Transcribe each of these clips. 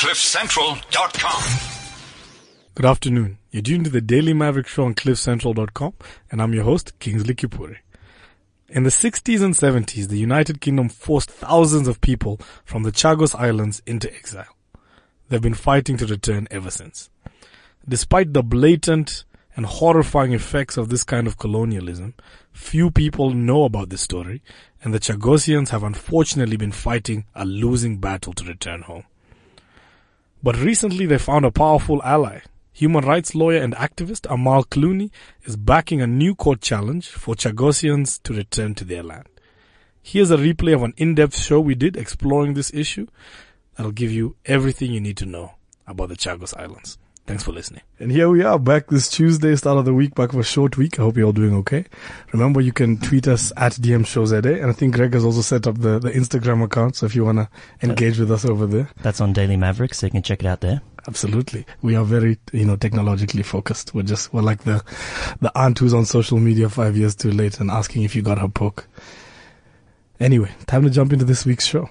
CliffCentral.com. Good afternoon. You're tuned to the Daily Maverick Show on CliffCentral.com, and I'm your host, Kingsley Kipuri. In the 60s and 70s, the United Kingdom forced thousands of people from the Chagos Islands into exile. They've been fighting to return ever since. Despite the blatant and horrifying effects of this kind of colonialism, few people know about this story, and the Chagosians have unfortunately been fighting a losing battle to return home. But recently they found a powerful ally. Human rights lawyer and activist Amal Clooney is backing a new court challenge for Chagosians to return to their land. Here's a replay of an in-depth show we did exploring this issue that'll give you everything you need to know about the Chagos Islands. Thanks for listening. And here we are back this Tuesday, start of the week, back for a short week. I hope you're all doing okay. Remember, you can tweet us at DM Shows And I think Greg has also set up the, the Instagram account. So if you want to engage with us over there. That's on Daily Maverick, so you can check it out there. Absolutely. We are very, you know, technologically focused. We're just, we're like the, the aunt who's on social media five years too late and asking if you got her poke. Anyway, time to jump into this week's show.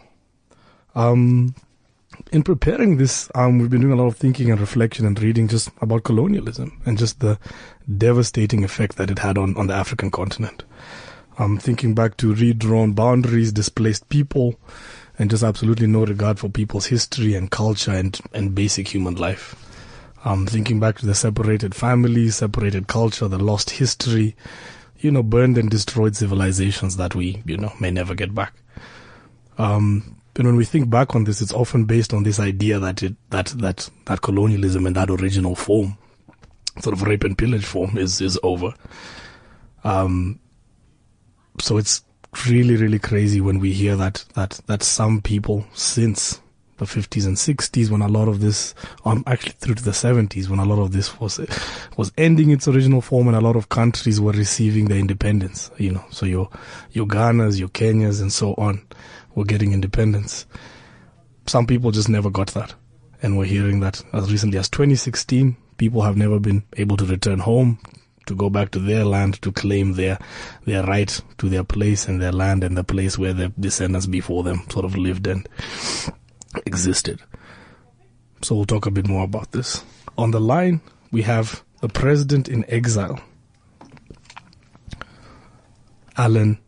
Um, in preparing this, um, we've been doing a lot of thinking and reflection and reading just about colonialism and just the devastating effect that it had on, on the African continent. Um, thinking back to redrawn boundaries, displaced people, and just absolutely no regard for people's history and culture and, and basic human life. Um, thinking back to the separated families, separated culture, the lost history, you know, burned and destroyed civilizations that we, you know, may never get back. Um, and when we think back on this, it's often based on this idea that it, that, that, that colonialism in that original form, sort of rape and pillage form is, is over. Um, so it's really, really crazy when we hear that, that, that some people since the 50s and 60s when a lot of this, um, actually through to the 70s when a lot of this was, was ending its original form and a lot of countries were receiving their independence, you know, so your, your Ghanas, your Kenyas and so on were getting independence. Some people just never got that. And we're hearing that as recently as 2016, people have never been able to return home, to go back to their land, to claim their, their right to their place and their land and the place where their descendants before them sort of lived and existed. So we'll talk a bit more about this. On the line, we have the president in exile, Alan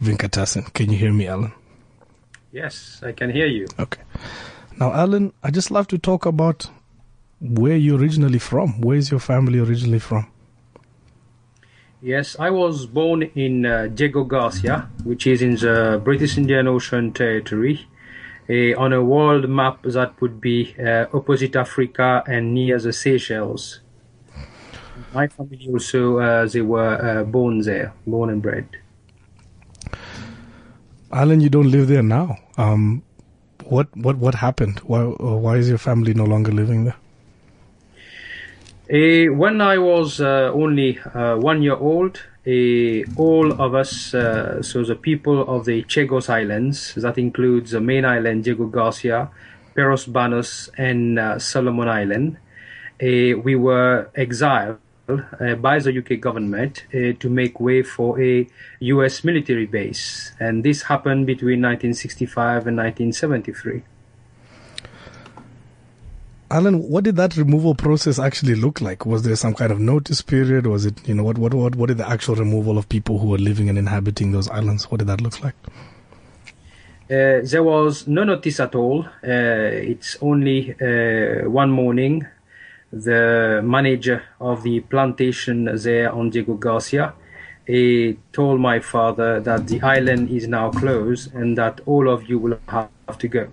Vincatassin. Can you hear me, Alan? Yes, I can hear you. Okay. Now, Alan, I just love to talk about where you're originally from. Where is your family originally from? Yes, I was born in uh, Diego Garcia, which is in the British Indian Ocean Territory, uh, on a world map that would be uh, opposite Africa and near the Seychelles. My family also, uh, they were uh, born there, born and bred. Alan, you don't live there now. Um, what what what happened? Why uh, why is your family no longer living there? Uh, when I was uh, only uh, one year old, uh, all of us, uh, so the people of the Chagos Islands, that includes the main island Diego Garcia, Peros Banhos, and Salomon Island, we were exiled uh, by the UK government uh, to make way for a US military base. And this happened between 1965 and 1973. Alan, what did that removal process actually look like? Was there some kind of notice period? Was it, you know, what, what, what, what did the actual removal of people who were living and inhabiting those islands, what did that look like? Uh, there was no notice at all. Uh, it's only uh, one morning the manager of the plantation there on Diego Garcia he told my father that the island is now closed and that all of you will have to go.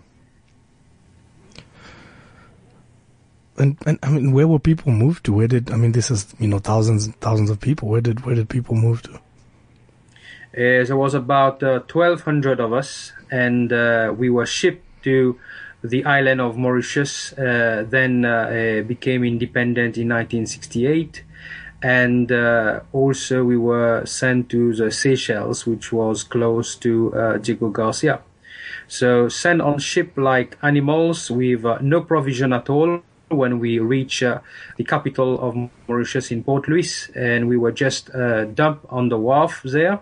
And, and I mean, where were people moved to? Where did I mean? This is you know thousands thousands of people. Where did where did people move to? Uh, there was about uh, 1,200 of us, and uh, we were shipped to the island of Mauritius uh, then uh, uh, became independent in 1968 and uh, also we were sent to the Seychelles, which was close to uh, Diego Garcia. So sent on ship like animals with uh, no provision at all when we reached the capital of Mauritius in Port Louis, and we were just dumped on the wharf there.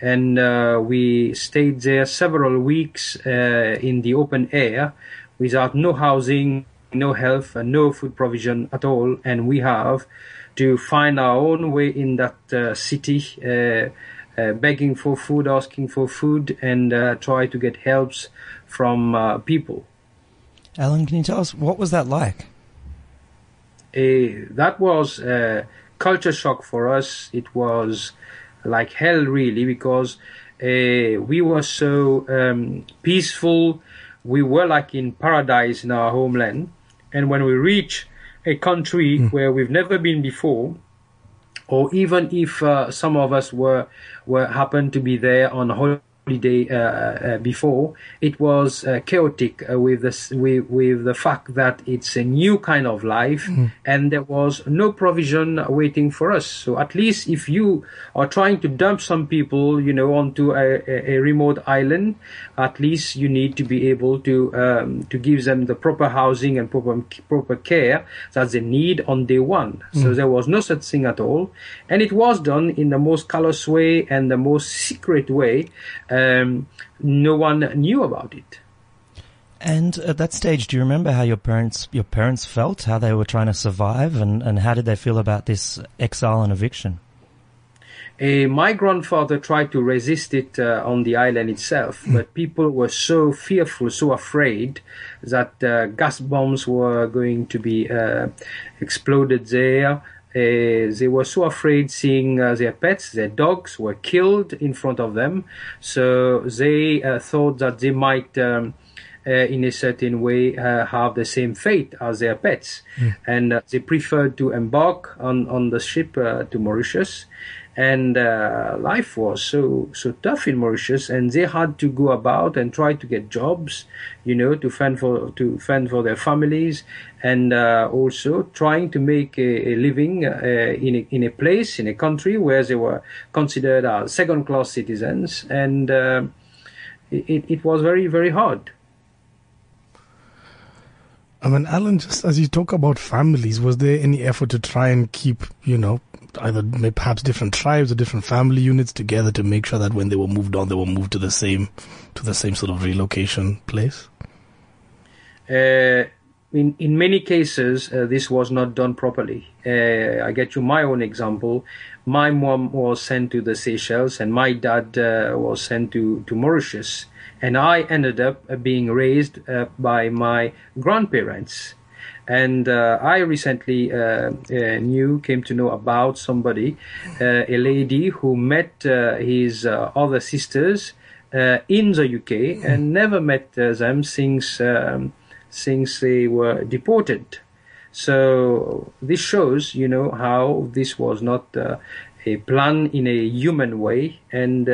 And we stayed there several weeks in the open air without no housing, no health, and no food provision at all, and we have to find our own way in that uh, city, uh, uh, begging for food, asking for food, and uh, try to get helps from uh, people. Alan, can you tell us what was that like? that was a culture shock for us. It was like hell, really, because we were so um, peaceful. We were like in paradise in our homeland, and when we reach a country mm. where we've never been before, or even if uh, some of us were were happened to be there on holiday holiday uh, uh, before, it was uh, chaotic uh, with the with, with the fact that it's a new kind of life, mm. and there was no provision waiting for us. So at least if you are trying to dump some people, you know, onto a, a remote island, at least you need to be able to um, to give them the proper housing and proper proper care that they need on day one. Mm. So there was no such thing at all, and it was done in the most callous way and the most secret way um, no one knew about it. And at that stage, do you remember how your parents your parents felt, how they were trying to survive, and, and how did they feel about this exile and eviction? Uh, my grandfather tried to resist it uh, on the island itself, mm. but people were so fearful, so afraid that uh, gas bombs were going to be uh, exploded there. Uh, they were so afraid seeing uh, their pets, their dogs, were killed in front of them. So they uh, thought that they might, um, uh, in a certain way, uh, have the same fate as their pets. Mm. And uh, they preferred to embark on, on the ship to Mauritius and uh, life was so so tough in Mauritius, and they had to go about and try to get jobs, you know, to fend for to fend for their families, and uh, also trying to make a, a living uh, in a, in a place in a country where they were considered as second class citizens, and uh, it, it was very very hard. I mean, Alan, just as you talk about families, was there any effort to try and keep, you know, either perhaps different tribes or different family units together to make sure that when they were moved on, they were moved to the same to the same sort of relocation place? Uh, in in many cases, uh, this was not done properly. Uh, I get you my own example. My mom was sent to the Seychelles, and my dad uh, was sent to to Mauritius, and I ended up uh, being raised uh, by my grandparents. And uh, I recently uh, uh, knew, came to know about somebody, uh, a lady who met uh, his uh, other sisters in the UK and never met them since um, since they were deported. So this shows, you know, how this was not a plan in a human way, and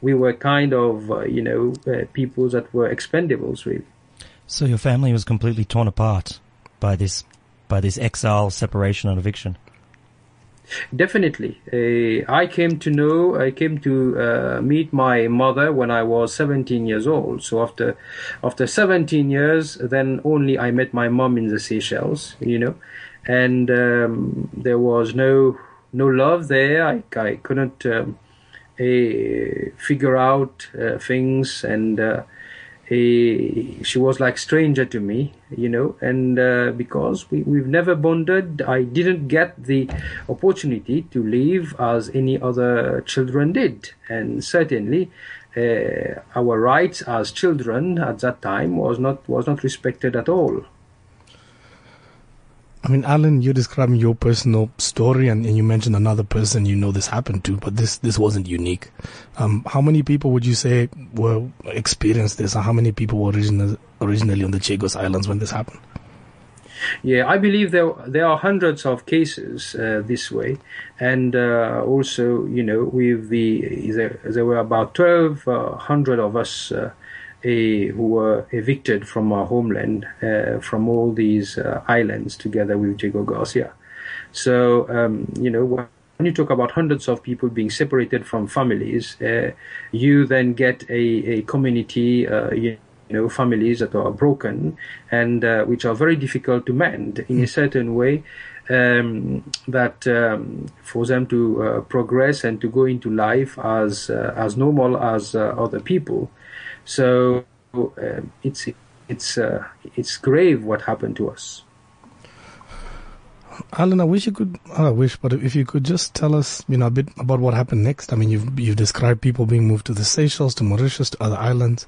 we were kind of, you know, people that were expendables, really. So your family was completely torn apart by this by this exile, separation, and eviction? Definitely. Uh, I came to know, I came to uh, meet my mother when I was 17 years old. So after, after 17 years, then only I met my mom in the Seychelles, you know, and um, there was no, no love there. I, I couldn't um, uh, figure out uh, things and uh, she was like stranger to me you know and uh, because we, we've never bonded i didn't get the opportunity to live as any other children did. And certainly uh, our rights as children at that time was not was not respected at all I mean, Alan, you're describing your personal story, and, and, you mentioned another person you know this happened to, but this this wasn't unique. Um, how many people would you say were experienced this? how many people were original, originally on the Chagos Islands when this happened? Yeah, I believe there there are hundreds of cases uh, this way, and uh, also you know with the there, there were about twelve uh, of us uh, a, who were evicted from our homeland uh, from all these uh, islands together with Diego Garcia. So, um, you know, when you talk about hundreds of people being separated from families, uh, you then get a, a community, uh, you know, families that are broken and uh, which are very difficult to mend in a certain way. Um, that um, for them to uh, progress and to go into life as as normal as other people, so uh, it's it's uh, it's grave what happened to us. Alan, I wish you could. I wish, but if you could just tell us, you know, a bit about what happened next. I mean, you've you've described people being moved to the Seychelles, to Mauritius, to other islands.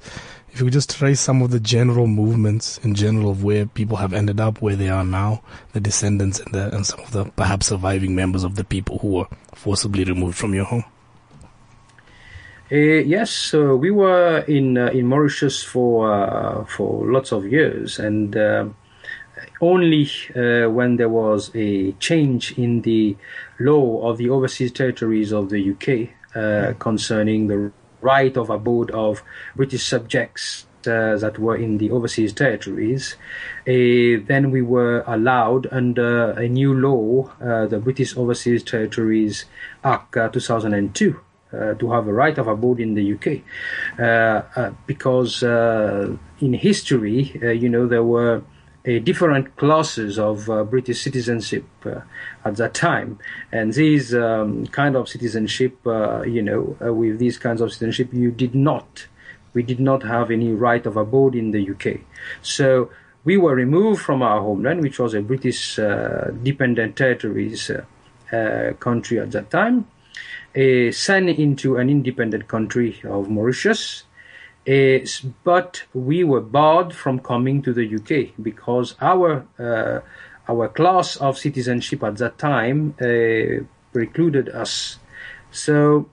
If you could just trace some of the general movements in general of where people have ended up, where they are now, the descendants and the and some of the perhaps surviving members of the people who were forcibly removed from your home. Uh, yes, we were in uh, in Mauritius for uh, for lots of years, and uh, only uh, when there was a change in the law of the overseas territories of the UK concerning the right of abode of British subjects that were in the overseas territories, then we were allowed under a new law, the British Overseas Territories Act 2002 uh, to have a right of abode in the UK, uh, uh, because uh, in history, uh, you know, there were different classes of British citizenship at that time, and these um, kind of citizenship, you know, with these kinds of citizenship, you did not, we did not have any right of abode in the UK, so. We were removed from our homeland, which was a British dependent territories country at that time, uh, sent into an independent country of Mauritius. Uh, but we were barred from coming to the UK because our uh, our class of citizenship at that time uh, precluded us. So,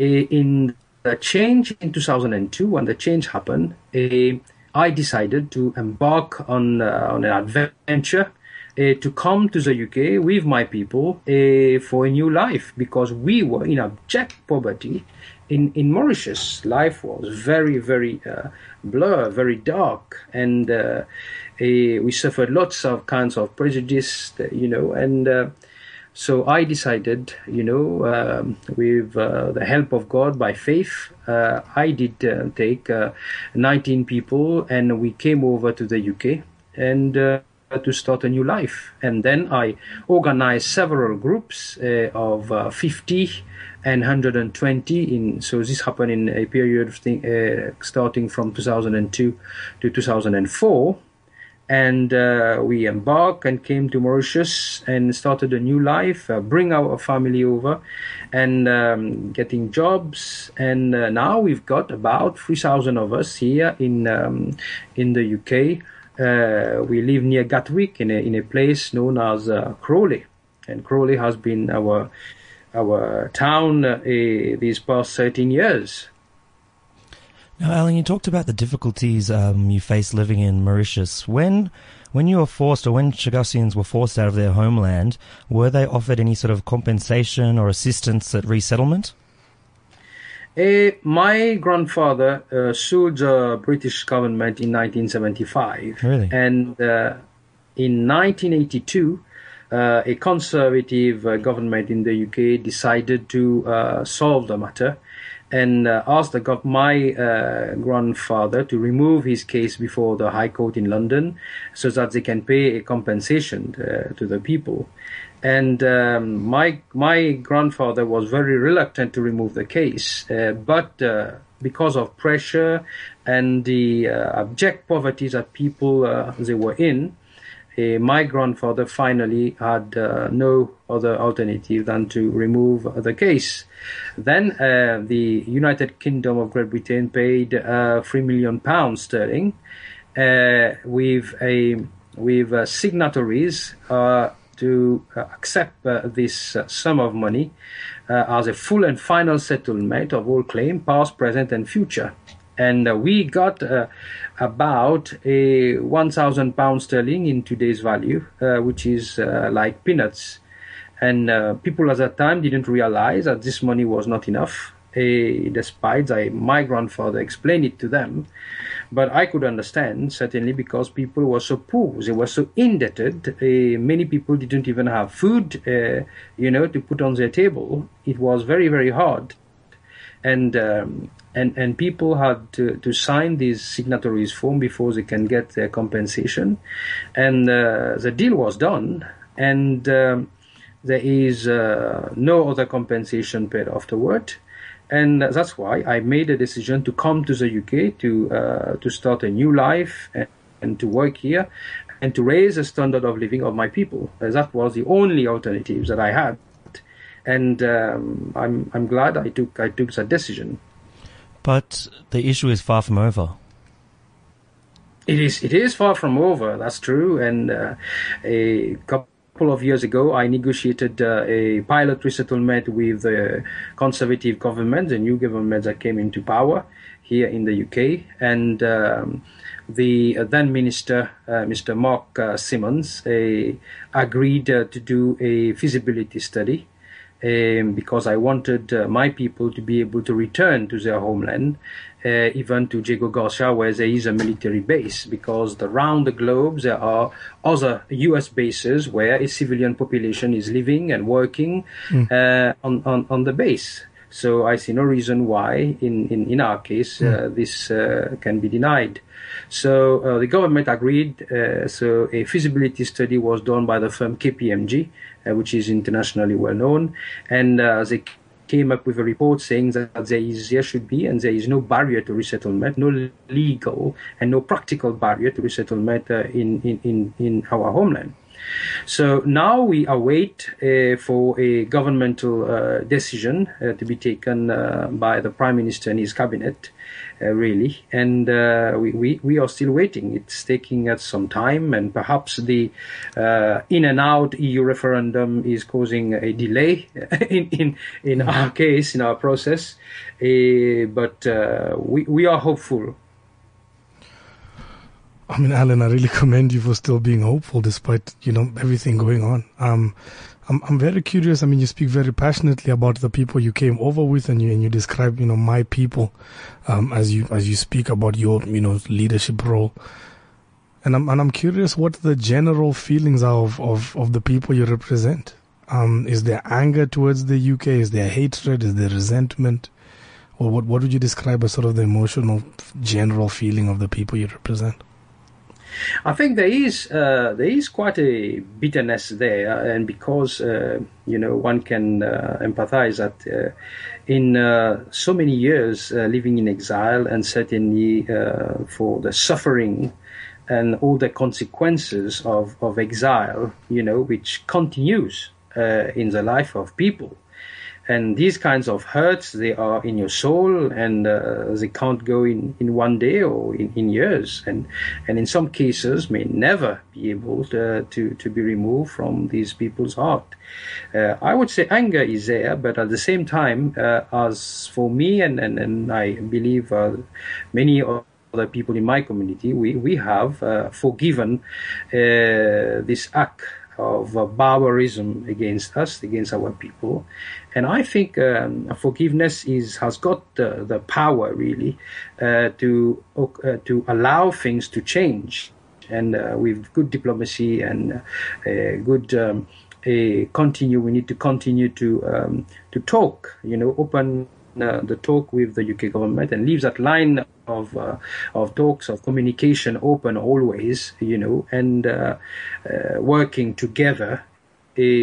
uh, in the change in 2002, when the change happened, uh, I decided to embark on on an adventure to come to the UK with my people uh, for a new life because we were in abject poverty in, in Mauritius. Life was very, very uh, blur, very dark, and uh, uh, we suffered lots of kinds of prejudice, you know, and uh, so I decided, you know, um, with the help of God by faith, I did take 19 people and we came over to the UK and to start a new life. And then I organized several groups uh, of uh, 50 and 120 in so this happened in a period thing, uh, starting from 2002 to 2004 and uh, we embarked and came to Mauritius and started a new life, uh, bring our family over, and um, getting jobs. And uh, now we've got about 3,000 of us here in um, in the UK. Uh, we live near Gatwick in a, in a place known as uh, Crawley. And Crawley has been our, our town uh, these past 13 years. Now, Alan, you talked about the difficulties um, you faced living in Mauritius. When, when you were forced, or when Chagosians were forced out of their homeland, were they offered any sort of compensation or assistance at resettlement? Uh, my grandfather uh, sued the British government in 1975. Really? And uh, in 1982, uh, a conservative uh, government in the UK decided to uh, solve the matter and asked the gov- my grandfather to remove his case before the High Court in London so that they can pay a compensation to the people and um, my my grandfather was very reluctant to remove the case, uh, but uh, because of pressure and the uh, abject poverty that people uh, they were in, uh, my grandfather finally had uh, no other alternative than to remove the case. Then the United Kingdom of Great Britain paid three million pounds sterling with a with signatories to uh, accept uh, this uh, sum of money as a full and final settlement of all claim, past, present, and future. And we got about a 1,000 pounds sterling in today's value, which is like peanuts. And people at that time didn't realize that this money was not enough despite I, my grandfather explained it to them. But I could understand, certainly, because people were so poor, they were so indebted. Uh, many people didn't even have food, uh, you know, to put on their table. It was very, very hard. And um, and and people had to, to sign these signatories form before they can get their compensation. And uh, the deal was done, and um, there is uh, no other compensation paid afterward and that's why I made a decision to come to the UK to uh, to start a new life and, and, to work here and to raise the standard of living of my people. Uh, that was the only alternative that I had, and um, I'm I'm glad I took I took that decision. But the issue is far from over. It is it is far from over. That's true, and uh, a couple couple of years ago, I negotiated uh, a pilot resettlement with the conservative government, the new government that came into power here in the UK, and um, the uh, then minister, uh, Mr. Mark uh, Simmonds, agreed uh, to do a feasibility study. Um, because I wanted uh, my people to be able to return to their homeland uh, even to Diego Garcia, where there is a military base, because around the globe there are other U.S. bases where a civilian population is living and working mm. uh, on, on, on the base. So I see no reason why, in, in, in our case, uh, this uh, can be denied. So uh, the government agreed. Uh, so a feasibility study was done by the firm KPMG, which is internationally well known, and they came up with a report saying that there is there should be and there is no barrier to resettlement, no legal and no practical barrier to resettlement uh, in, in, in, in our homeland. So now we await uh, for a governmental uh, decision uh, to be taken uh, by the Prime Minister and his cabinet uh, really. And uh, we, we, we are still waiting. It's taking us some time, and perhaps the uh, in and out EU referendum is causing a delay in, in, in our case, in our process. but we, we are hopeful. I mean, Alan, I really commend you for still being hopeful despite, you know, everything going on. Um, I'm, I'm very curious. I mean, you speak very passionately about the people you came over with, and you and you describe, you know, my people, um, as you as you speak about your, you know, leadership role. And I'm and I'm curious what the general feelings are of of, of the people you represent. Um, is there anger towards the UK? Is there hatred? Is there resentment? Or what what would you describe as sort of the emotional, general feeling of the people you represent? I think there is uh, there is quite a bitterness there, and because uh, you know one can uh, empathize that uh, in uh, so many years uh, living in exile, and certainly for the suffering and all the consequences of, of exile, you know, which continues in the life of people and these kinds of hurts they are in your soul and uh, they can't go in, in one day or in, in years and and in some cases may never be able to, to, to be removed from these people's heart uh, I would say anger is there but at the same time uh, as for me and, and, and I believe uh, many other people in my community we, we have uh, forgiven uh, this act of barbarism against us, against our people. And I think um, forgiveness is has got the, the power really uh, to uh, to allow things to change, and uh, with good diplomacy and uh, good. Um, continue. We need to continue to um, to talk. You know, open uh, the talk with the UK government and leave that line of uh, of talks of communication open always, you know, and uh, uh working together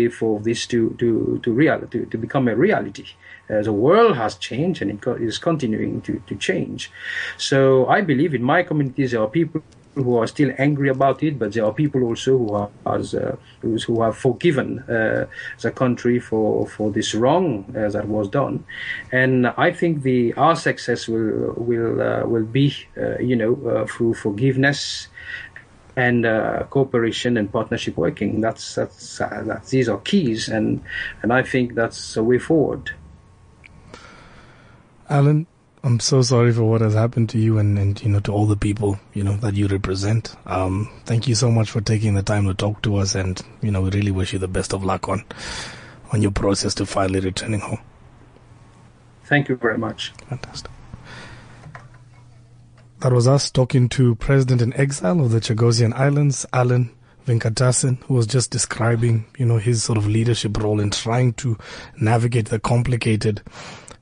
for this to to to real to, to become a reality. Uh, the world has changed and it is continuing to, to change. So I believe in my communities there are people who are still angry about it, but there are people also who are uh, who have forgiven uh, the country for for this wrong uh, that was done, and I think the our success will will uh, will be uh, you know uh, through forgiveness and cooperation and partnership working. That's that's, that's these are keys, and and I think that's a way forward. Alan, I'm so sorry for what has happened to you and, and you know to all the people you know that you represent. Um, thank you so much for taking the time to talk to us, and you know we really wish you the best of luck on on your process to finally returning home. Thank you very much. Fantastic. That was us talking to President in exile of the Chagosian Islands, Alan Vincatassin, who was just describing, you know, his sort of leadership role in trying to navigate the complicated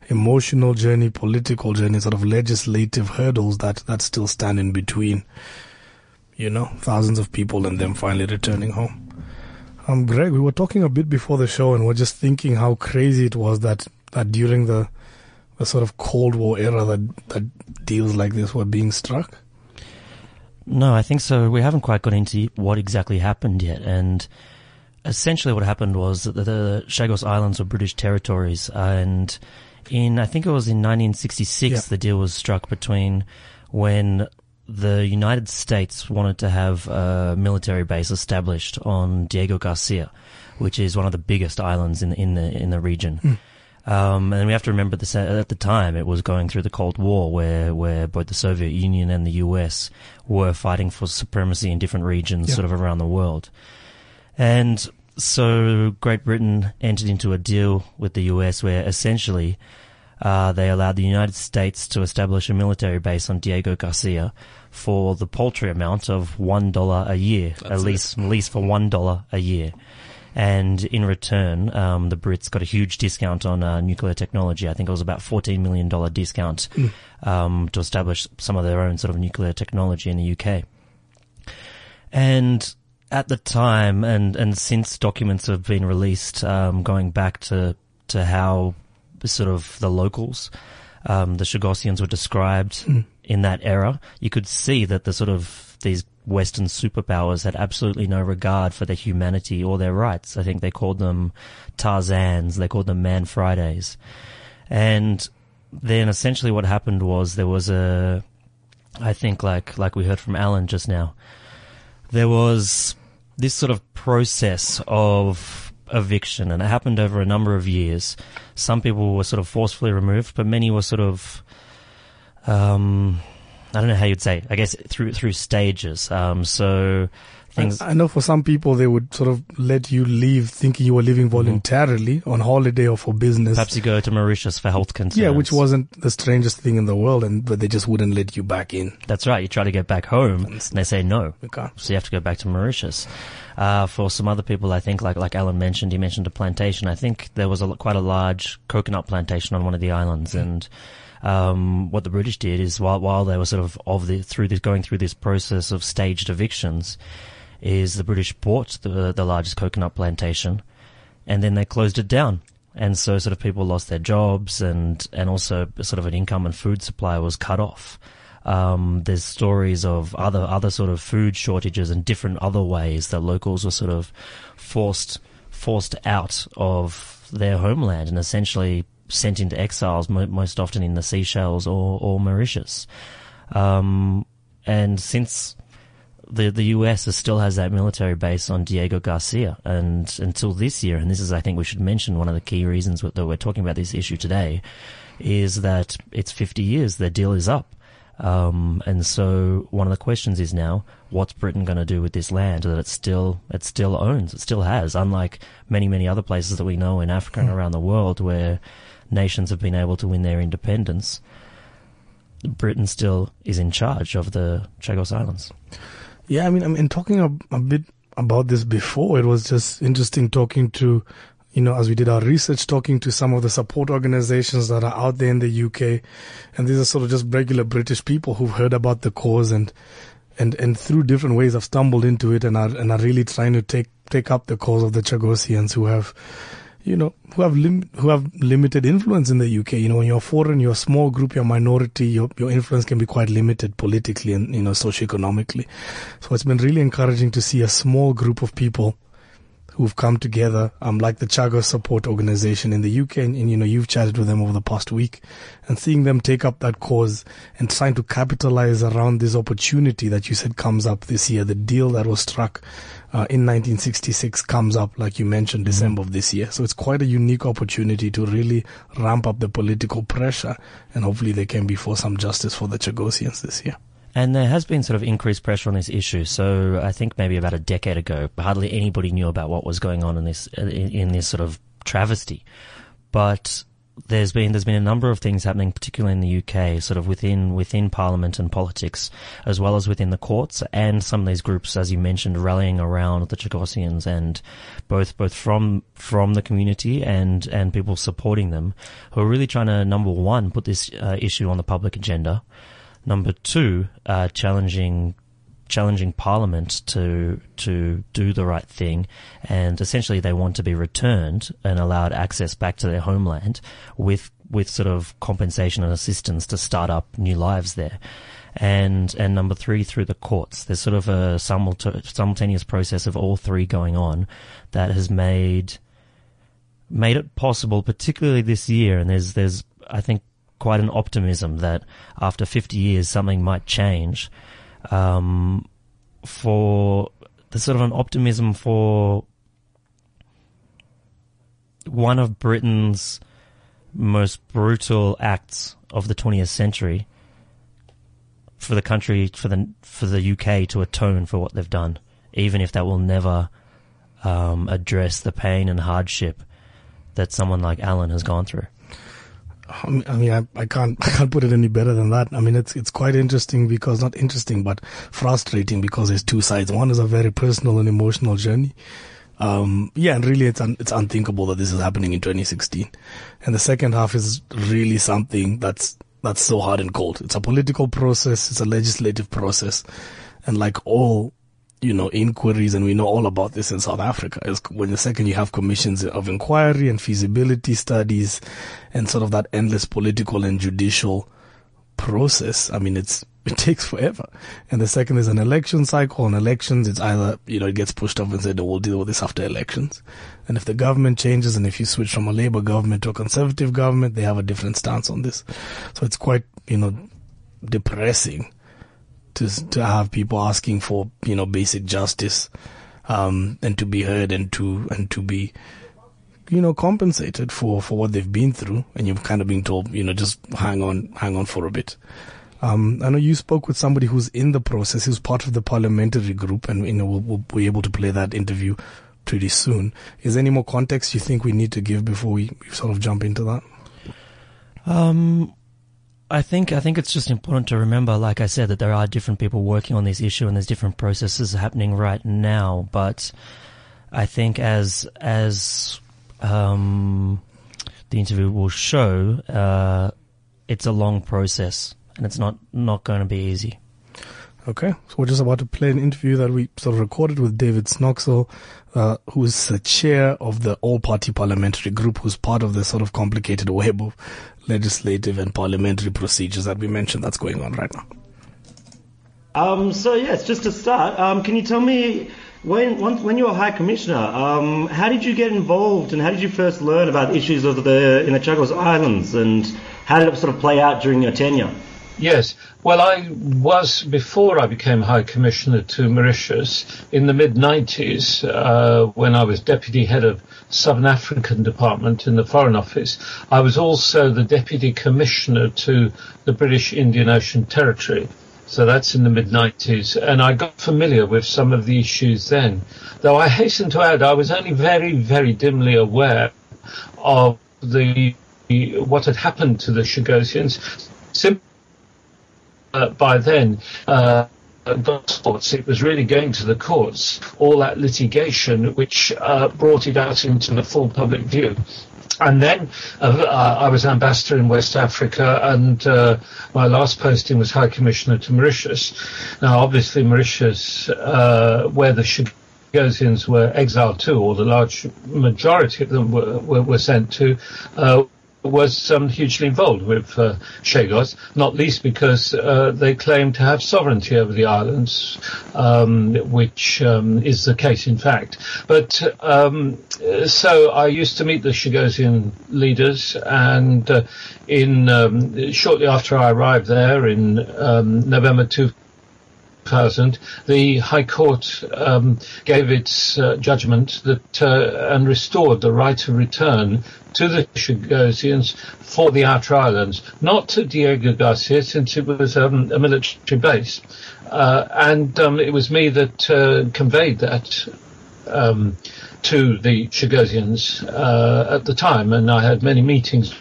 emotional journey, political journey, sort of legislative hurdles that, that still stand in between, you know, thousands of people and them finally returning home. Um, Greg, we were talking a bit before the show and we're just thinking how crazy it was that, that during the, the sort of Cold War era that that deals like this were being struck? No, I think so. We haven't quite got into what exactly happened yet, and essentially what happened was that the Chagos Islands were British territories, and in I think it was in 1966 Yeah. the deal was struck between when the United States wanted to have a military base established on Diego Garcia, which is one of the biggest islands in in the in the region. Hmm. Um, and we have to remember this at the time it was going through the Cold War, where where both the Soviet Union and the U.S. were fighting for supremacy in different regions, Yeah. sort of around the world. And so Great Britain entered into a deal with the US where essentially uh, they allowed the United States to establish a military base on Diego Garcia for the paltry amount of one dollar a year, at That's it. least at least for one dollar a year. And in return, um, the Brits got a huge discount on uh, nuclear technology. I think it was about $14 million discount um, to establish some of their own sort of nuclear technology in the UK. And at the time, and, and since documents have been released, um, going back to, to how sort of the locals, um, the Chagosians were described in that era, you could see that the sort of these Western superpowers had absolutely no regard for their humanity or their rights. I think they called them Tarzans, they called them Man Fridays. And then essentially what happened was there was a, I think like, like we heard from Alan just now, there was this sort of process of eviction and it happened over a number of years. Some people were sort of forcefully removed, but many were sort of, um, I don't know how you'd say. I guess through, through stages. Um, so things, I, I know for some people they would sort of let you leave thinking you were leaving voluntarily on holiday or for business. perhaps you go to Mauritius for health concerns. yeah, which wasn't the strangest thing in the world, and but they just wouldn't let you back in. That's right. You try to get back home and they say no. Can't. So you have to go back to Mauritius. Uh, for some other people, I think, like like Alan mentioned, he mentioned a plantation. I think there was a, quite a large coconut plantation on one of the islands, and um, what the British did is while while they were sort of of the through this going through this process of staged evictions, is the British bought the the largest coconut plantation, and then they closed it down. And so sort of people lost their jobs and, and also sort of an income and food supply was cut off. Um, there's stories of other, other sort of food shortages and different other ways that locals were sort of forced, forced out of their homeland and essentially sent into exiles mo- most often in the Seychelles or, or Mauritius. Um, and since the the US still has that military base on Diego Garcia, and until this year, and this is, I think, we should mention one of the key reasons that we're talking about this issue today, is that it's 50 years. Their deal is up, um, and so one of the questions is now, what's Britain going to do with this land that it still it still owns, it still has, unlike many many other places that we know in Africa and around the world where nations have been able to win their independence. Britain still is in charge of the Chagos Islands. Yeah, I mean, I mean, talking a, a bit about this before, it was just interesting talking to, you know, as we did our research, talking to some of the support organizations that are out there in the UK, and these are sort of just regular British people who've heard about the cause and and and through different ways have stumbled into it and are and are really trying to take take up the cause of the Chagosians who have, you know, who have lim- who have limited influence in the UK. You know, when you're foreign, you're a small group, you're a minority, your your influence can be quite limited politically and you know socioeconomically. So it's been really encouraging to see a small group of people who've come together, um, like the Chagos Support Organization in the UK, and, and you know you've chatted with them over the past week, and seeing them take up that cause and trying to capitalize around this opportunity that you said comes up this year. The deal that was struck uh, in 1966 comes up, like you mentioned, December of this year. So it's quite a unique opportunity to really ramp up the political pressure, and hopefully there can be for some justice for the Chagosians this year. And there has been sort of increased pressure on this issue. So I think maybe about a decade ago, hardly anybody knew about what was going on in this in, in this sort of travesty. But there's been there's been a number of things happening, particularly in the UK, sort of within within Parliament and politics, as well as within the courts, and some of these groups, as you mentioned, rallying around the Chagosians, and both both from from the community and and people supporting them, who are really trying to number one put this uh, issue on the public agenda. Number two, uh, challenging challenging Parliament to to do the right thing, and essentially they want to be returned and allowed access back to their homeland with with sort of compensation and assistance to start up new lives there. And and number three, through the courts, there's sort of a simultaneous process of all three going on that has made made it possible, particularly this year. And there's there's I think quite an optimism that after 50 years something might change. Um, for the sort of an optimism for one of Britain's most brutal acts of the 20th century for the country, for the for the UK to atone for what they've done, even if that will never um, address the pain and hardship that someone like Alan has gone through. I mean, I, I can't, I can't put it any better than that. I mean, it's, it's quite interesting because not interesting, but frustrating because there's two sides. One is a very personal and emotional journey. Um, yeah, and really it's, un, it's unthinkable that this is happening in 2016. And the second half is really something that's, that's so hard and cold. It's a political process. It's a legislative process. And like all you know, inquiries, and we know all about this in South Africa, is when the second you have commissions of inquiry and feasibility studies and sort of that endless political and judicial process. I mean, it's, it takes forever. And the second is an election cycle. On elections, it's either, you know, it gets pushed off and said, oh, we'll deal with this after elections. And if the government changes and if you switch from a Labour government to a Conservative government, they have a different stance on this. So it's quite, you know, depressing to to have people asking for you know basic justice um, and to be heard and to and to be you know compensated for for what they've been through. And you've kind of been told you know just hang on hang on for a bit. Um, I know you spoke with somebody who's in the process who's part of the parliamentary group and you know we'll, we'll be able to play that interview pretty soon. Is there any more context you think we need to give before we, sort of jump into that? Um I think I think it's just important to remember, like I said, that there are different people working on this issue and there's different processes happening right now. But I think as as um, the interview will show, uh, it's a long process and it's not not going to be easy. Okay, so we're just about to play an interview that we sort of recorded with David Snoxell, uh, who's the chair of the All Party Parliamentary Group, who's part of the sort of complicated web of legislative and parliamentary procedures that we mentioned that's going on right now. Um, so yes, just to start, um, can you tell me when when you were High Commissioner, um, how did you get involved and how did you first learn about issues of the in the Chagos Islands and how did it sort of play out during your tenure? Yes. Well, I was, before I became High Commissioner to Mauritius, in the mid 90s, uh, when I was Deputy Head of Southern African Department in the Foreign Office, I was also the Deputy Commissioner to the British Indian Ocean Territory. So that's in the mid 90s. And I got familiar with some of the issues then. Though I hasten to add, I was only very, very dimly aware of the what had happened to the Chagosians. Simply by then, uh, courts, it was really going to the courts, all that litigation which uh, brought it out into the full public view. And then uh, uh, I was ambassador in West Africa, and uh, my last posting was High Commissioner to Mauritius. Now, obviously, Mauritius, uh, where the Chagosians were exiled to, or the large majority of them were, were, were sent to, uh, was um, hugely involved with uh, Chagos, not least because uh, they claim to have sovereignty over the islands, um, which um, is the case in fact. But um, so I used to meet the Chagosian leaders, and uh, in um, shortly after I arrived there in um, November 2000. 2000, the High Court um, gave its uh, judgment that uh, and restored the right of return to the Chagosians for the outer islands, not to Diego Garcia since it was um, a military base. Uh, and um, it was me that uh, conveyed that um, to the Chagosians uh, at the time, and I had many meetings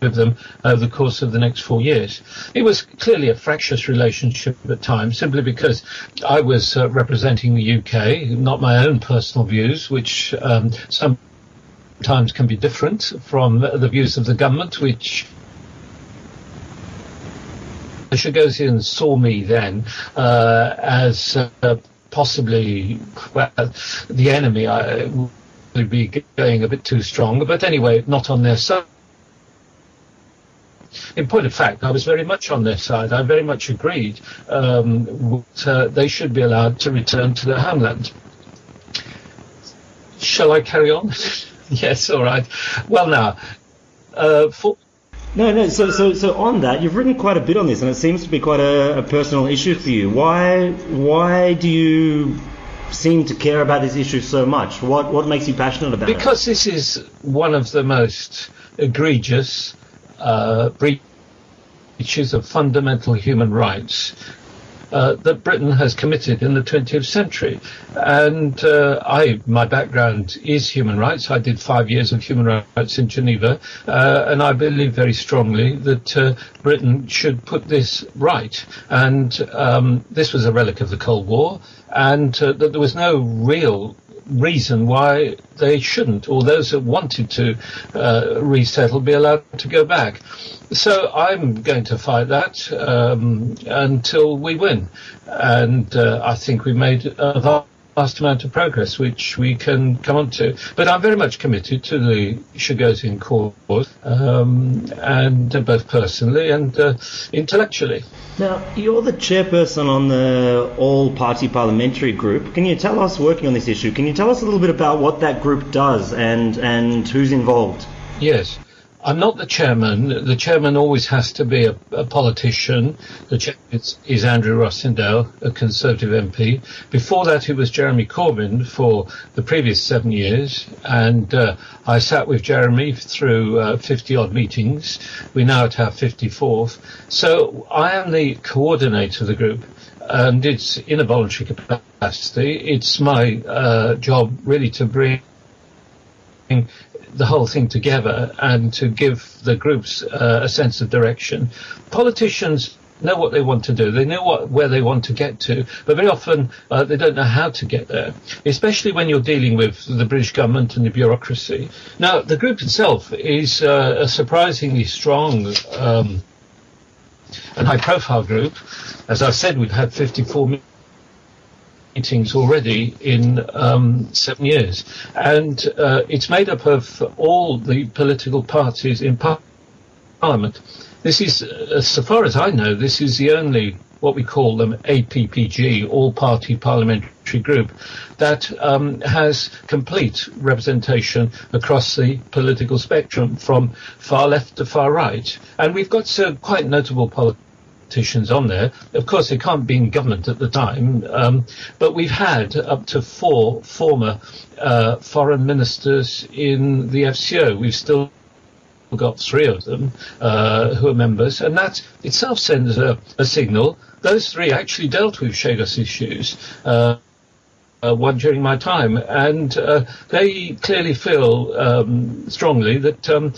with them over the course of the next four years. It was clearly a fractious relationship at times, simply because I was uh, representing the UK, not my own personal views, which um, sometimes can be different from the views of the government, which Chagosians saw me then uh, as uh, possibly well, the enemy. I would be going a bit too strong, but anyway, not on their side. In point of fact, I was very much on their side. I very much agreed um, that uh, they should be allowed to return to their homeland. Shall I carry on? yes, all right. Well, now, uh, for No, no. So, so, so on that, you've written quite a bit on this, and it seems to be quite a, a personal issue for you. Why, why do you seem to care about this issue so much? What, what makes you passionate about it? because this is one of the most egregious uh, breaches of fundamental human rights uh, that Britain has committed in the 20th century. And uh, I, my background is human rights. I did five years of human rights in Geneva, uh, and I believe very strongly that uh, Britain should put this right. And um, this was a relic of the Cold War, and uh, that there was no real reason why they shouldn't, or those that wanted to uh, resettle, be allowed to go back. So I'm going to fight that um, until we win, and uh, I think we made a vast amount of progress, which we can come on to. But I'm very much committed to the Chagosian cause, um, and uh, both personally and uh, intellectually. Now, you're the chairperson on the All Party Parliamentary Group. Can you tell us, working on this issue, can you tell us a little bit about what that group does and, and who's involved? Yes. I'm not the chairman. The chairman always has to be a, a politician. The chairman is, is Andrew Rosindell, a Conservative MP. Before that, it was Jeremy Corbyn for the previous seven years, and uh, I sat with Jeremy through uh, 50 odd meetings. We now have 54th. So I am the coordinator of the group and it's in a voluntary capacity. It's my uh, job really to bring the whole thing together and to give the groups uh, a sense of direction. Politicians know what they want to do. They know what where they want to get to, but very often uh, they don't know how to get there. Especially when you're dealing with the British government and the bureaucracy. Now, the group itself is uh, a surprisingly strong. Um, and high-profile group. As I said, we've had 54 meetings already in um, seven years, and uh, it's made up of all the political parties in par- Parliament. This is, uh, so far as I know, this is the only what we call them APPG, All Party Parliamentary Group, that um, has complete representation across the political spectrum from far left to far right. And we've got uh, quite notable politicians on there. Of course, they can't be in government at the time, um, but we've had up to four former uh, foreign ministers in the FCO. We've still got three of them uh, who are members, and that itself sends a, a signal. Those three actually dealt with Chagos issues. Uh, uh, one during my time, and uh, they clearly feel um, strongly that um,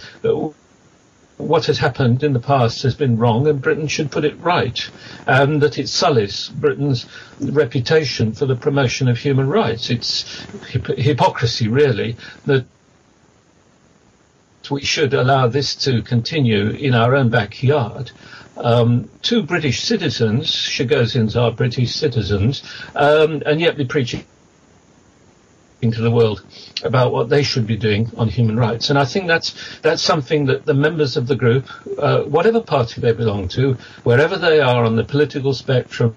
what has happened in the past has been wrong, and Britain should put it right, and that it sullies Britain's reputation for the promotion of human rights. It's hip- hypocrisy, really, that we should allow this to continue in our own backyard. Um, two British citizens, Chagosians are British citizens, um, and yet be preaching to the world about what they should be doing on human rights. And I think that's that's something that the members of the group, uh, whatever party they belong to, wherever they are on the political spectrum,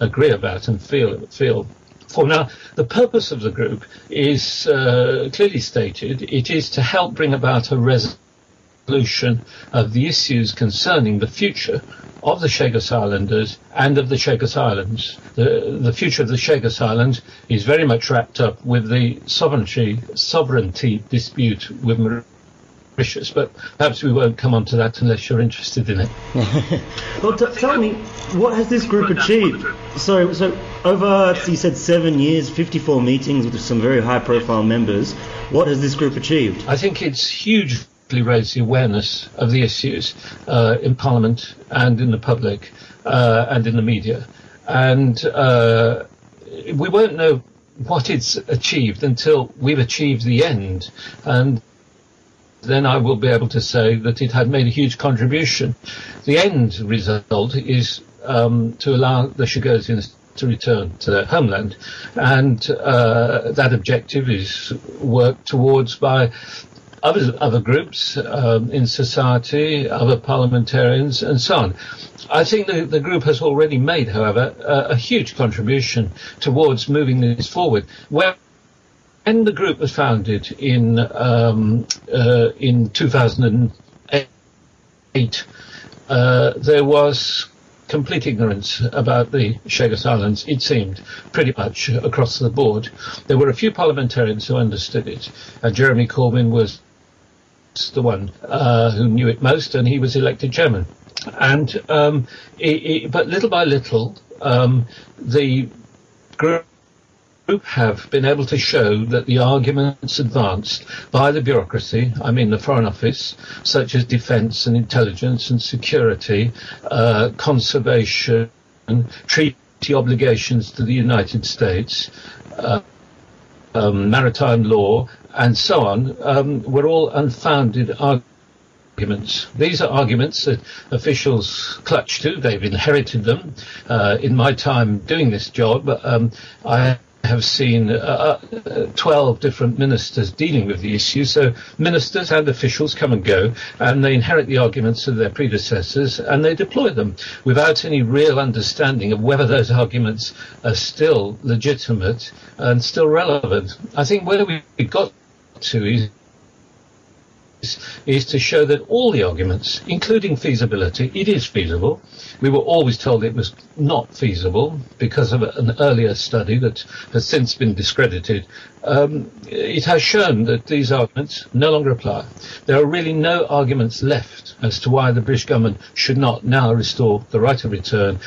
agree about and feel feel. For now, the purpose of the group is uh, clearly stated. It is to help bring about a resolution of uh, the issues concerning the future of the Chagos Islanders and of the Chagos Islands. The, the future of the Chagos Islands is very much wrapped up with the sovereignty, sovereignty dispute with Mauritius, but perhaps we won't come on to that unless you're interested in it. Well, t- tell me, what has this group achieved? So, so over, you said seven years, 54 meetings with some very high-profile members. What has this group achieved? I think it's hugely raised the awareness of the issues uh, in Parliament and in the public uh, and in the media. And uh, we won't know what it's achieved until we've achieved the end. And then I will be able to say that it had made a huge contribution. The end result is um, to allow the Chagosians to return to their homeland, and uh, that objective is worked towards by other other groups um, in society, other parliamentarians, and so on. I think the, the group has already made, however, a, a huge contribution towards moving this forward. Where when the group was founded in um, uh, in 2008, uh, there was complete ignorance about the Chagos Islands, it seemed, pretty much across the board. There were a few parliamentarians who understood it, and Jeremy Corbyn was the one uh, who knew it most, and he was elected chairman. And um, it, it, but little by little, um, the group have been able to show that the arguments advanced by the bureaucracy, I mean the Foreign Office, such as defence and intelligence and security, uh, conservation, treaty obligations to the United States, uh, um, maritime law, and so on, um, were all unfounded arguments. These are arguments that officials clutch to. They've inherited them. Uh, in my time doing this job, um, I have seen uh, uh, 12 different ministers dealing with the issue. So ministers and officials come and go, and they inherit the arguments of their predecessors, and they deploy them without any real understanding of whether those arguments are still legitimate and still relevant. I think where we got to is is to show that all the arguments, including feasibility, it is feasible. We were always told it was not feasible because of an earlier study that has since been discredited. Um, it has shown that these arguments no longer apply. There are really no arguments left as to why the British government should not now restore the right of return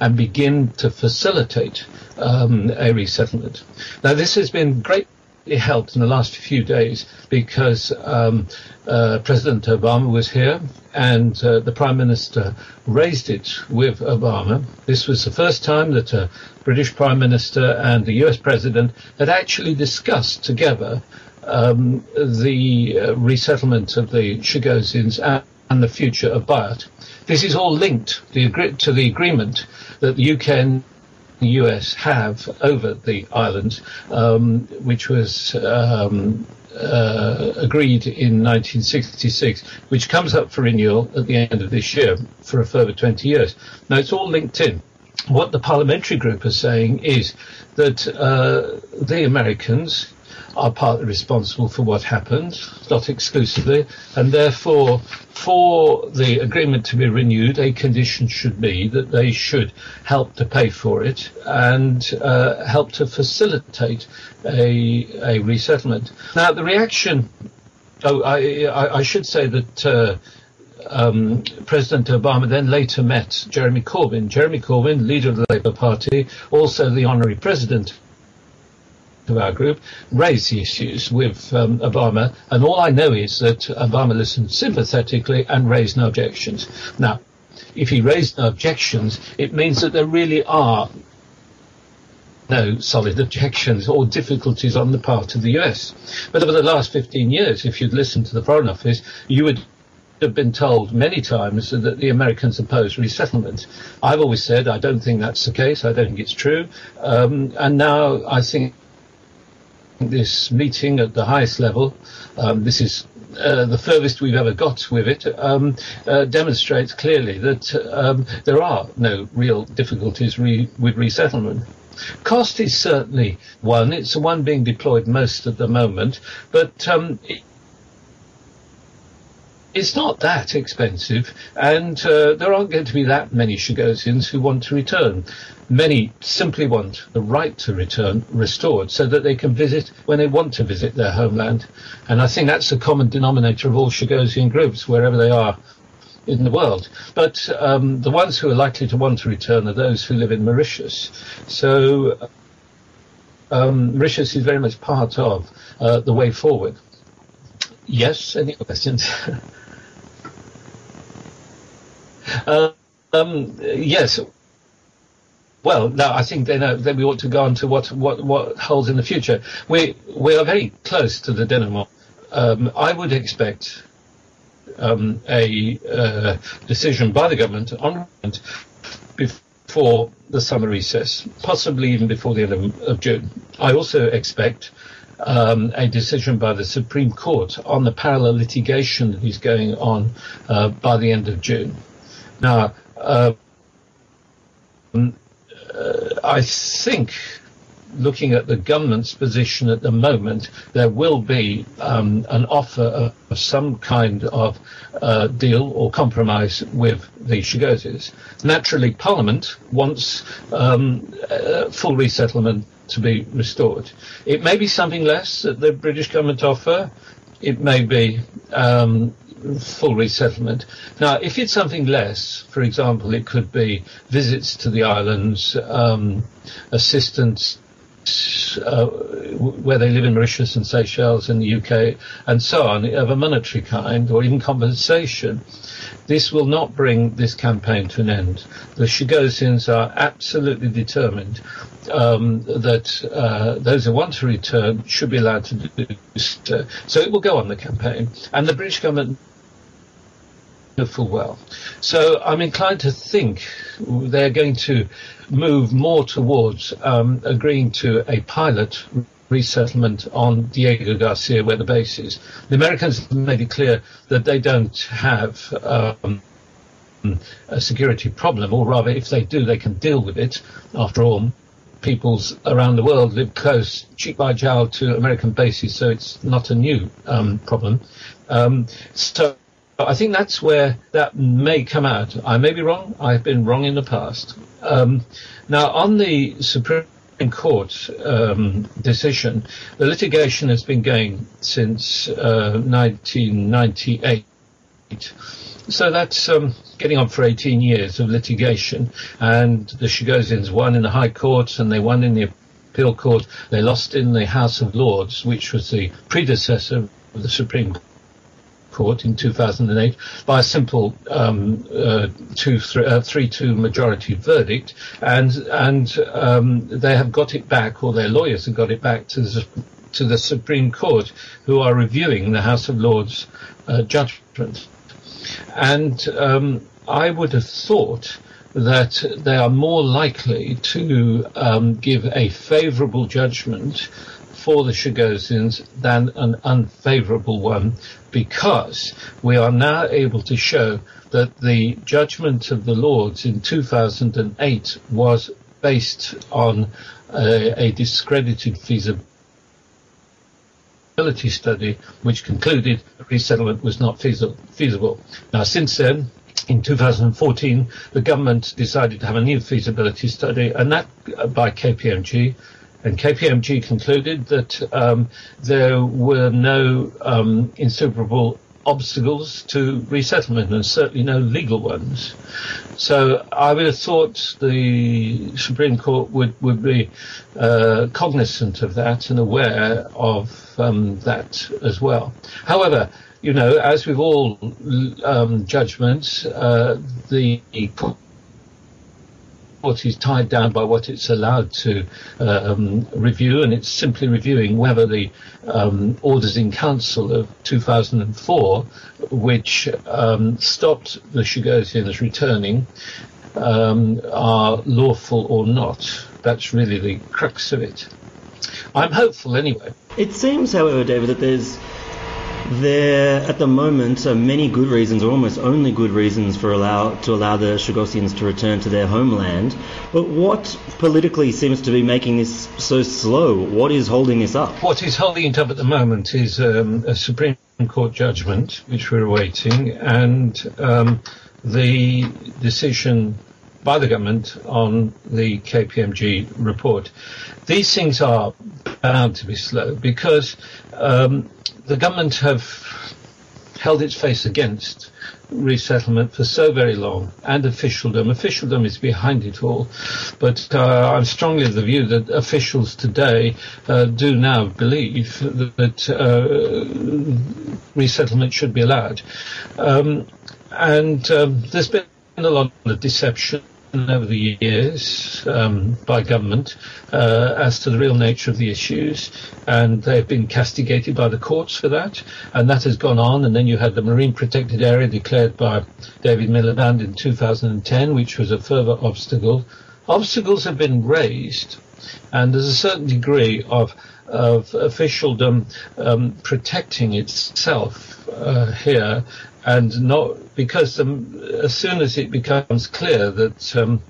and begin to facilitate um, a resettlement. Now, this has been great it helped in the last few days because um, uh, President Obama was here and uh, the Prime Minister raised it with Obama. This was the first time that a British Prime Minister and the US President had actually discussed together um, the uh, resettlement of the Chagosians and, the future of BIOT. This is all linked to the agreement that the UK and the US have over the island, um, which was um, uh, agreed in 1966, which comes up for renewal at the end of this year for a further 20 years. Now, it's all linked in. What the parliamentary group is saying is that uh, the Americans are partly responsible for what happened, not exclusively, and therefore, for the agreement to be renewed, a condition should be that they should help to pay for it and uh, help to facilitate a, a resettlement. Now, the reaction, oh, I, I, I should say that. Uh, um, President Obama then later met Jeremy Corbyn. Jeremy Corbyn, leader of the Labour Party, also the honorary president of our group raised the issues with um, Obama, and all I know is that Obama listened sympathetically and raised no objections. Now, if he raised no objections, it means that there really are no solid objections or difficulties on the part of the US. But over the last 15 years, if you'd listened to the Foreign Office, you would have been told many times that the Americans oppose resettlement. I've always said I don't think that's the case. I don't think it's true. Um, and now I think this meeting at the highest level, um, this is uh, the furthest we've ever got with it, um, uh, demonstrates clearly that um, there are no real difficulties re- with resettlement. Cost is certainly one. It's the one being deployed most at the moment, but um, it's not that expensive, and uh, there aren't going to be that many Chagosians who want to return. Many simply want the right to return restored so that they can visit when they want to visit their homeland. And I think that's the common denominator of all Chagosian groups, wherever they are in the world. But um, the ones who are likely to want to return are those who live in Mauritius. So um, Mauritius is very much part of uh, the way forward. Yes, any questions? uh, um, yes, well, no, I think then, uh, then we ought to go on to what, what, what holds in the future. We, we are very close to the denouement. um, I would expect um, a uh, decision by the government on before the summer recess, possibly even before the end of, of June. I also expect um, a decision by the Supreme Court on the parallel litigation that is going on uh, by the end of June. Now, uh, I think looking at the government's position at the moment, there will be um, an offer of, some kind of uh, deal or compromise with the Shigozis. Naturally, Parliament wants um, uh, full resettlement to be restored. It may be something less that the British government offer. It may be um, full resettlement. Now, if it's something less, for example, it could be visits to the islands, um, assistance uh, where they live in Mauritius and Seychelles in the UK and so on of a monetary kind or even compensation, this will not bring this campaign to an end. The Chagosians are absolutely determined um, that uh, those who want to return should be allowed to do so. So it will go on the campaign. And the British government full well. So I'm inclined to think they're going to move more towards um, agreeing to a pilot resettlement on Diego Garcia, where the base is. The Americans have made it clear that they don't have um, a security problem, or rather, if they do, they can deal with it. After all, peoples around the world live close, cheek by jowl to American bases, so it's not a new um, problem. Um, so I think that's where that may come out. I may be wrong. I've been wrong in the past. Um, now, on the Supreme Court um, decision, the litigation has been going since uh, 1998. So that's um, getting on for 18 years of litigation. And the Chagosians won in the High Court and they won in the Appeal Court. They lost in the House of Lords, which was the predecessor of the Supreme Court Court in 2008 by a simple um, uh, two, uh, three-two majority verdict, and and um, they have got it back, or their lawyers have got it back to the, to the Supreme Court, who are reviewing the House of Lords uh, judgment, and um, I would have thought that they are more likely to um, give a favourable judgment for the Chagosians than an unfavourable one because we are now able to show that the judgment of the Lords in 2008 was based on a, a discredited feasibility study which concluded that resettlement was not feasible. Now since then, in 2014, the government decided to have a new feasibility study, and that uh, by KPMG, and KPMG concluded that um, there were no um, insuperable obstacles to resettlement and certainly no legal ones. So I would have thought the Supreme Court would, would be uh, cognizant of that and aware of um, that as well. However, you know, as with all um, judgments, uh, the court is tied down by what it's allowed to um, review, and it's simply reviewing whether the um, orders in council of 2004, which um, stopped the Chagosians returning, um, are lawful or not. That's really the crux of it. I'm hopeful anyway. It seems, however, David, that there's there, at the moment, are many good reasons, or almost only good reasons, for allow to allow the Chagosians to return to their homeland. But what politically seems to be making this so slow? What is holding this up? What is holding it up at the moment is um, a Supreme Court judgment, which we're awaiting, and um, the decision by the government on the KPMG report. These things are bound to be slow because um, the government have held its face against resettlement for so very long and officialdom. Officialdom is behind it all. But uh, I'm strongly of the view that officials today uh, do now believe that uh, resettlement should be allowed. Um, and um, there's been a lot of deception over the years um, by government uh, as to the real nature of the issues, and they've been castigated by the courts for that, and that has gone on. And then you had the marine protected area declared by David Miliband in 2010, which was a further obstacle. Obstacles have been raised, and there's a certain degree of of officialdom um, protecting itself uh, here and not because um, as soon as it becomes clear that um,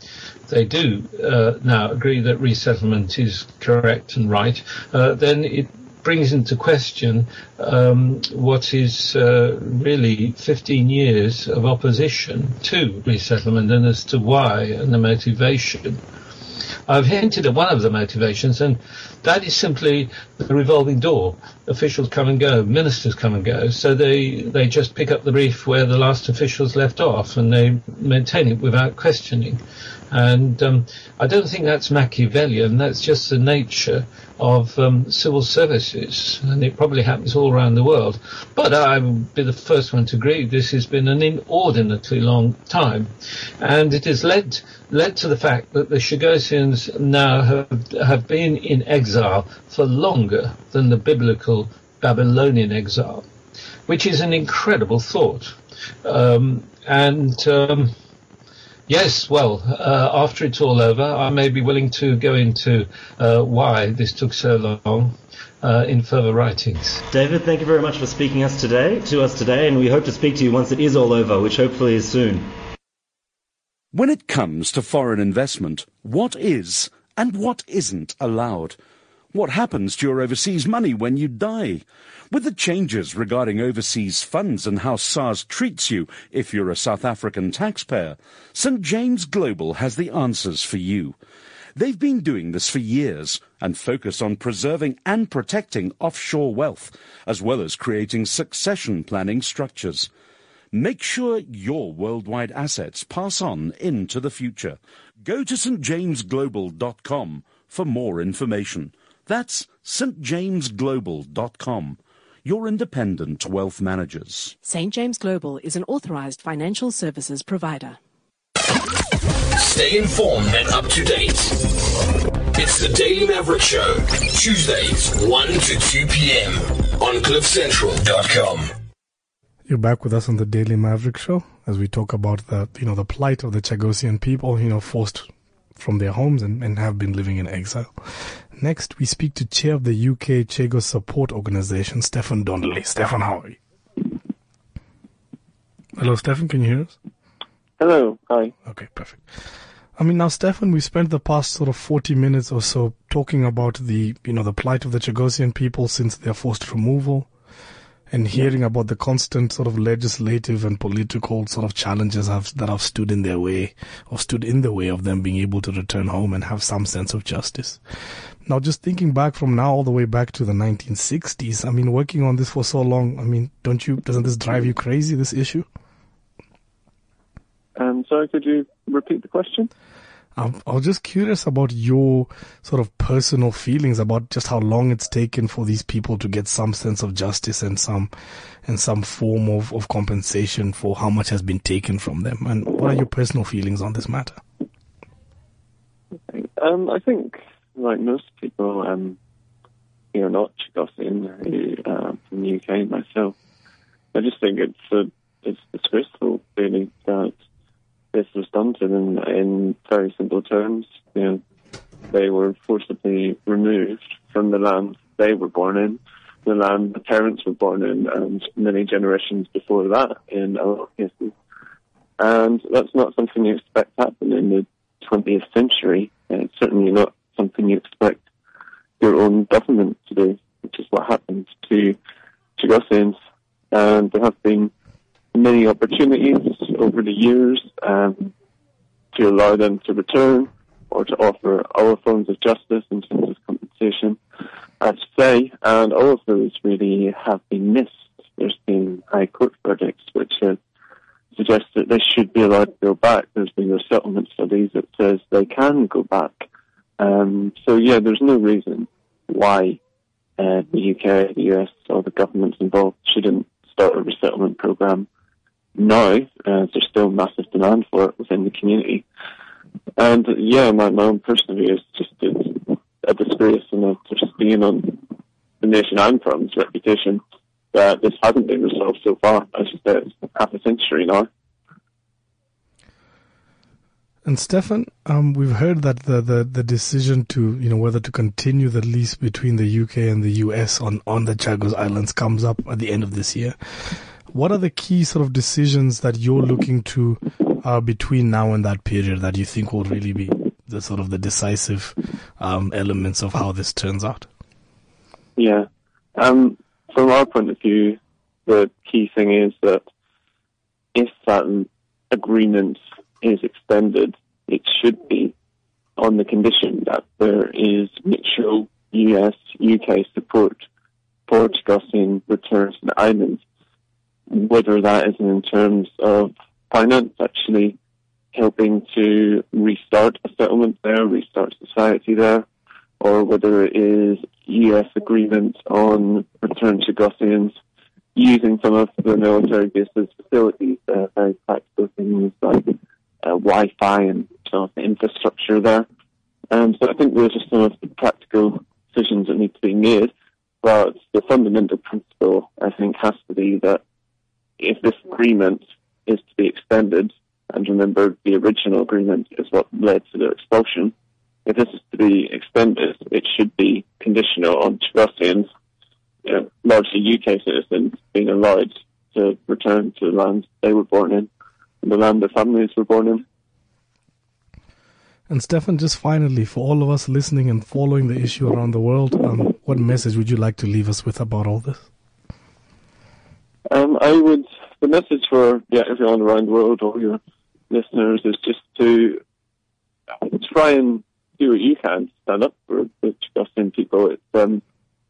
they do uh, now agree that resettlement is correct and right, uh, then it brings into question um, what is uh, really 15 years of opposition to resettlement and as to why and the motivation. I've hinted at one of the motivations, and that is simply the revolving door. Officials come and go, ministers come and go, so they, they just pick up the brief where the last officials left off, and they maintain it without questioning. And um, I don't think that's Machiavellian. That's just the nature of um, civil services, and it probably happens all around the world. But I would be the first one to agree this has been an inordinately long time, and it has led led to the fact that the Chagosians now have have been in exile for longer than the biblical Babylonian exile, which is an incredible thought. Um, and um, Yes, well, uh, after it's all over, I may be willing to go into uh, why this took so long uh, in further writings. David, thank you very much for speaking us today to us today, and we hope to speak to you once it is all over, which hopefully is soon. When it comes to foreign investment, what is and what isn't allowed? What happens to your overseas money when you die? With the changes regarding overseas funds and how SARS treats you if you're a South African taxpayer, St. James Global has the answers for you. They've been doing this for years and focus on preserving and protecting offshore wealth, as well as creating succession planning structures. Make sure your worldwide assets pass on into the future. Go to stjamesglobal.com for more information. That's stjamesglobal.com your independent wealth managers. St. James Global is an authorized financial services provider. Stay informed and up to date. It's the Daily Maverick Show, Tuesdays, 1 to 2 p.m. on CliffCentral.com. You're back with us on the Daily Maverick Show as we talk about the, you know, the plight of the Chagosian people, you know, forced from their homes and, and have been living in exile. Next, we speak to chair of the UK Chagos Support Organization, Stefan Donnelly. Stefan, how are you? Hello, Stefan, can you hear us? Hello, hi. Okay, perfect. I mean, now, Stefan, we spent the past sort of 40 minutes or so talking about the, you know, the plight of the Chagosian people since their forced removal, and hearing about the constant sort of legislative and political sort of challenges have, that have stood in their way or stood in the way of them being able to return home and have some sense of justice. Now, just thinking back from now all the way back to the 1960s, I mean, working on this for so long, I mean, don't you, doesn't this drive you crazy, this issue? Um, sorry, could you repeat the question? I'm, I was just curious about your sort of personal feelings about just how long it's taken for these people to get some sense of justice and some, and some form of, of compensation for how much has been taken from them. And what are your personal feelings on this matter? Um, I think, like most people, um, you know, not Chagosian, uh, from the UK myself. I just think it's a, it's disgraceful, really, that this was done to them in very simple terms. You know, they were forcibly removed from the land they were born in, the land the parents were born in, and many generations before that in a lot of cases. And that's not something you expect to happen in the 20th century. it's certainly not something you expect your own government to do, which is what happened to Chagosians. And there have been many opportunities over the years um, to allow them to return or to offer other forms of justice in terms of compensation, I'd say, and all of those really have been missed. There's been high court verdicts which have that they should be allowed to go back. There's been a resettlement studies that says they can go back. Um, so yeah, there's no reason why uh, the UK, the US, or the governments involved shouldn't start a resettlement program now. Uh, there's still massive demand for it within the community. And yeah, my, my own personal view is just it's a disgrace and a just being on the nation I'm from's reputation that this hasn't been resolved so far. As you said, it's half a century now. And Stefan, um, we've heard that the, the, the decision to, you know, whether to continue the lease between the UK and the US on, on the Chagos Islands comes up at the end of this year. What are the key sort of decisions that you're looking to uh, between now and that period that you think will really be the sort of the decisive um, elements of how this turns out? Yeah. Um, from our point of view, the key thing is that if that agreement is extended, it should be on the condition that there is mutual US UK support for Chagosian returns to the islands, whether that is in terms of finance, actually helping to restart a settlement there, restart society there, or whether it is US agreements on return to Chagosians using some of the military bases facilities, uh, very practical things like uh, Wi-Fi and some of infrastructure there. Um, so I think those are some of the practical decisions that need to be made. But the fundamental principle, I think, has to be that if this agreement is to be extended, and remember the original agreement is what led to their expulsion, if this is to be extended, it should be conditional on Chagosians, you know, largely UK citizens, being allowed to return to the land they were born in the land their families were born in. And Stefan, just finally, for all of us listening and following the issue around the world, um, what message would you like to leave us with about all this? Um, I would. The message for yeah everyone around the world, all your listeners, is just to try and do what you can to stand up for the Chagosian people. It's, um,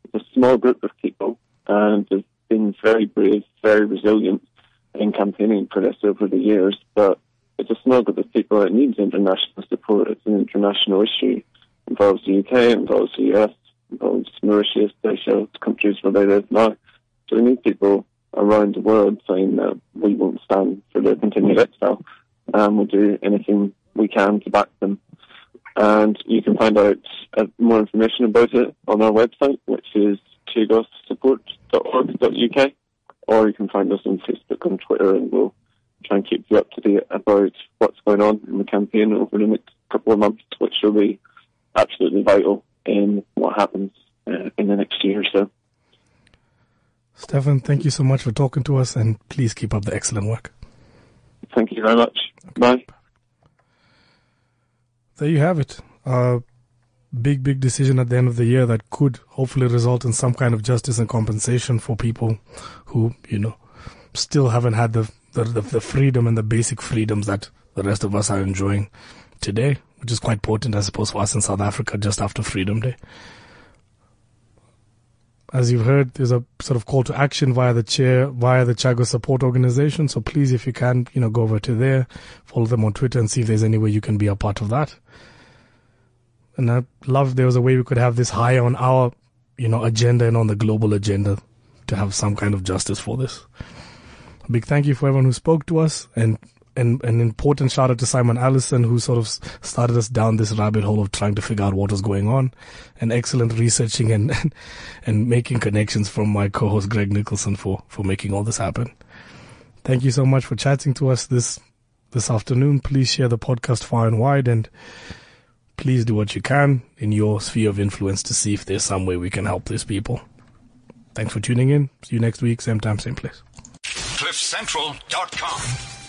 it's a small group of people, and they've been very brave, very resilient, in campaigning for this over the years, but it's a small group of people that needs international support. It's an international issue. It involves the UK, involves the US, involves Mauritius, Seychelles, countries where they live now. So we need people around the world saying that we won't stand for their continued exile and we'll do anything we can to back them. And you can find out uh, more information about it on our website, which is chagossupport.org.uk or you can find us on Facebook and Twitter, and we'll try and keep you up to date about what's going on in the campaign over the next couple of months, which will be absolutely vital in what happens uh, in the next year or so. Stefan, thank you so much for talking to us, and please keep up the excellent work. Thank you very much. Okay. Bye. There you have it. Uh, big, big decision at the end of the year that could hopefully result in some kind of justice and compensation for people who, you know, still haven't had the, the, the freedom and the basic freedoms that the rest of us are enjoying today, which is quite potent, I suppose, for us in South Africa just after Freedom Day. As you've heard, there's a sort of call to action via the chair, via the Chagos support organization. So please, if you can, you know, go over to there, follow them on Twitter and see if there's any way you can be a part of that. And I love there was a way we could have this high on our, you know, agenda and on the global agenda to have some kind of justice for this. A big thank you for everyone who spoke to us and and an important shout out to Simon Allison who sort of started us down this rabbit hole of trying to figure out what was going on and excellent researching and, and, and making connections from my co-host Greg Nicholson for, for making all this happen. Thank you so much for chatting to us this, this afternoon. Please share the podcast far and wide and please do what you can in your sphere of influence to see if there's some way we can help these people. Thanks for tuning in. See you next week, same time, same place. CliffCentral.com.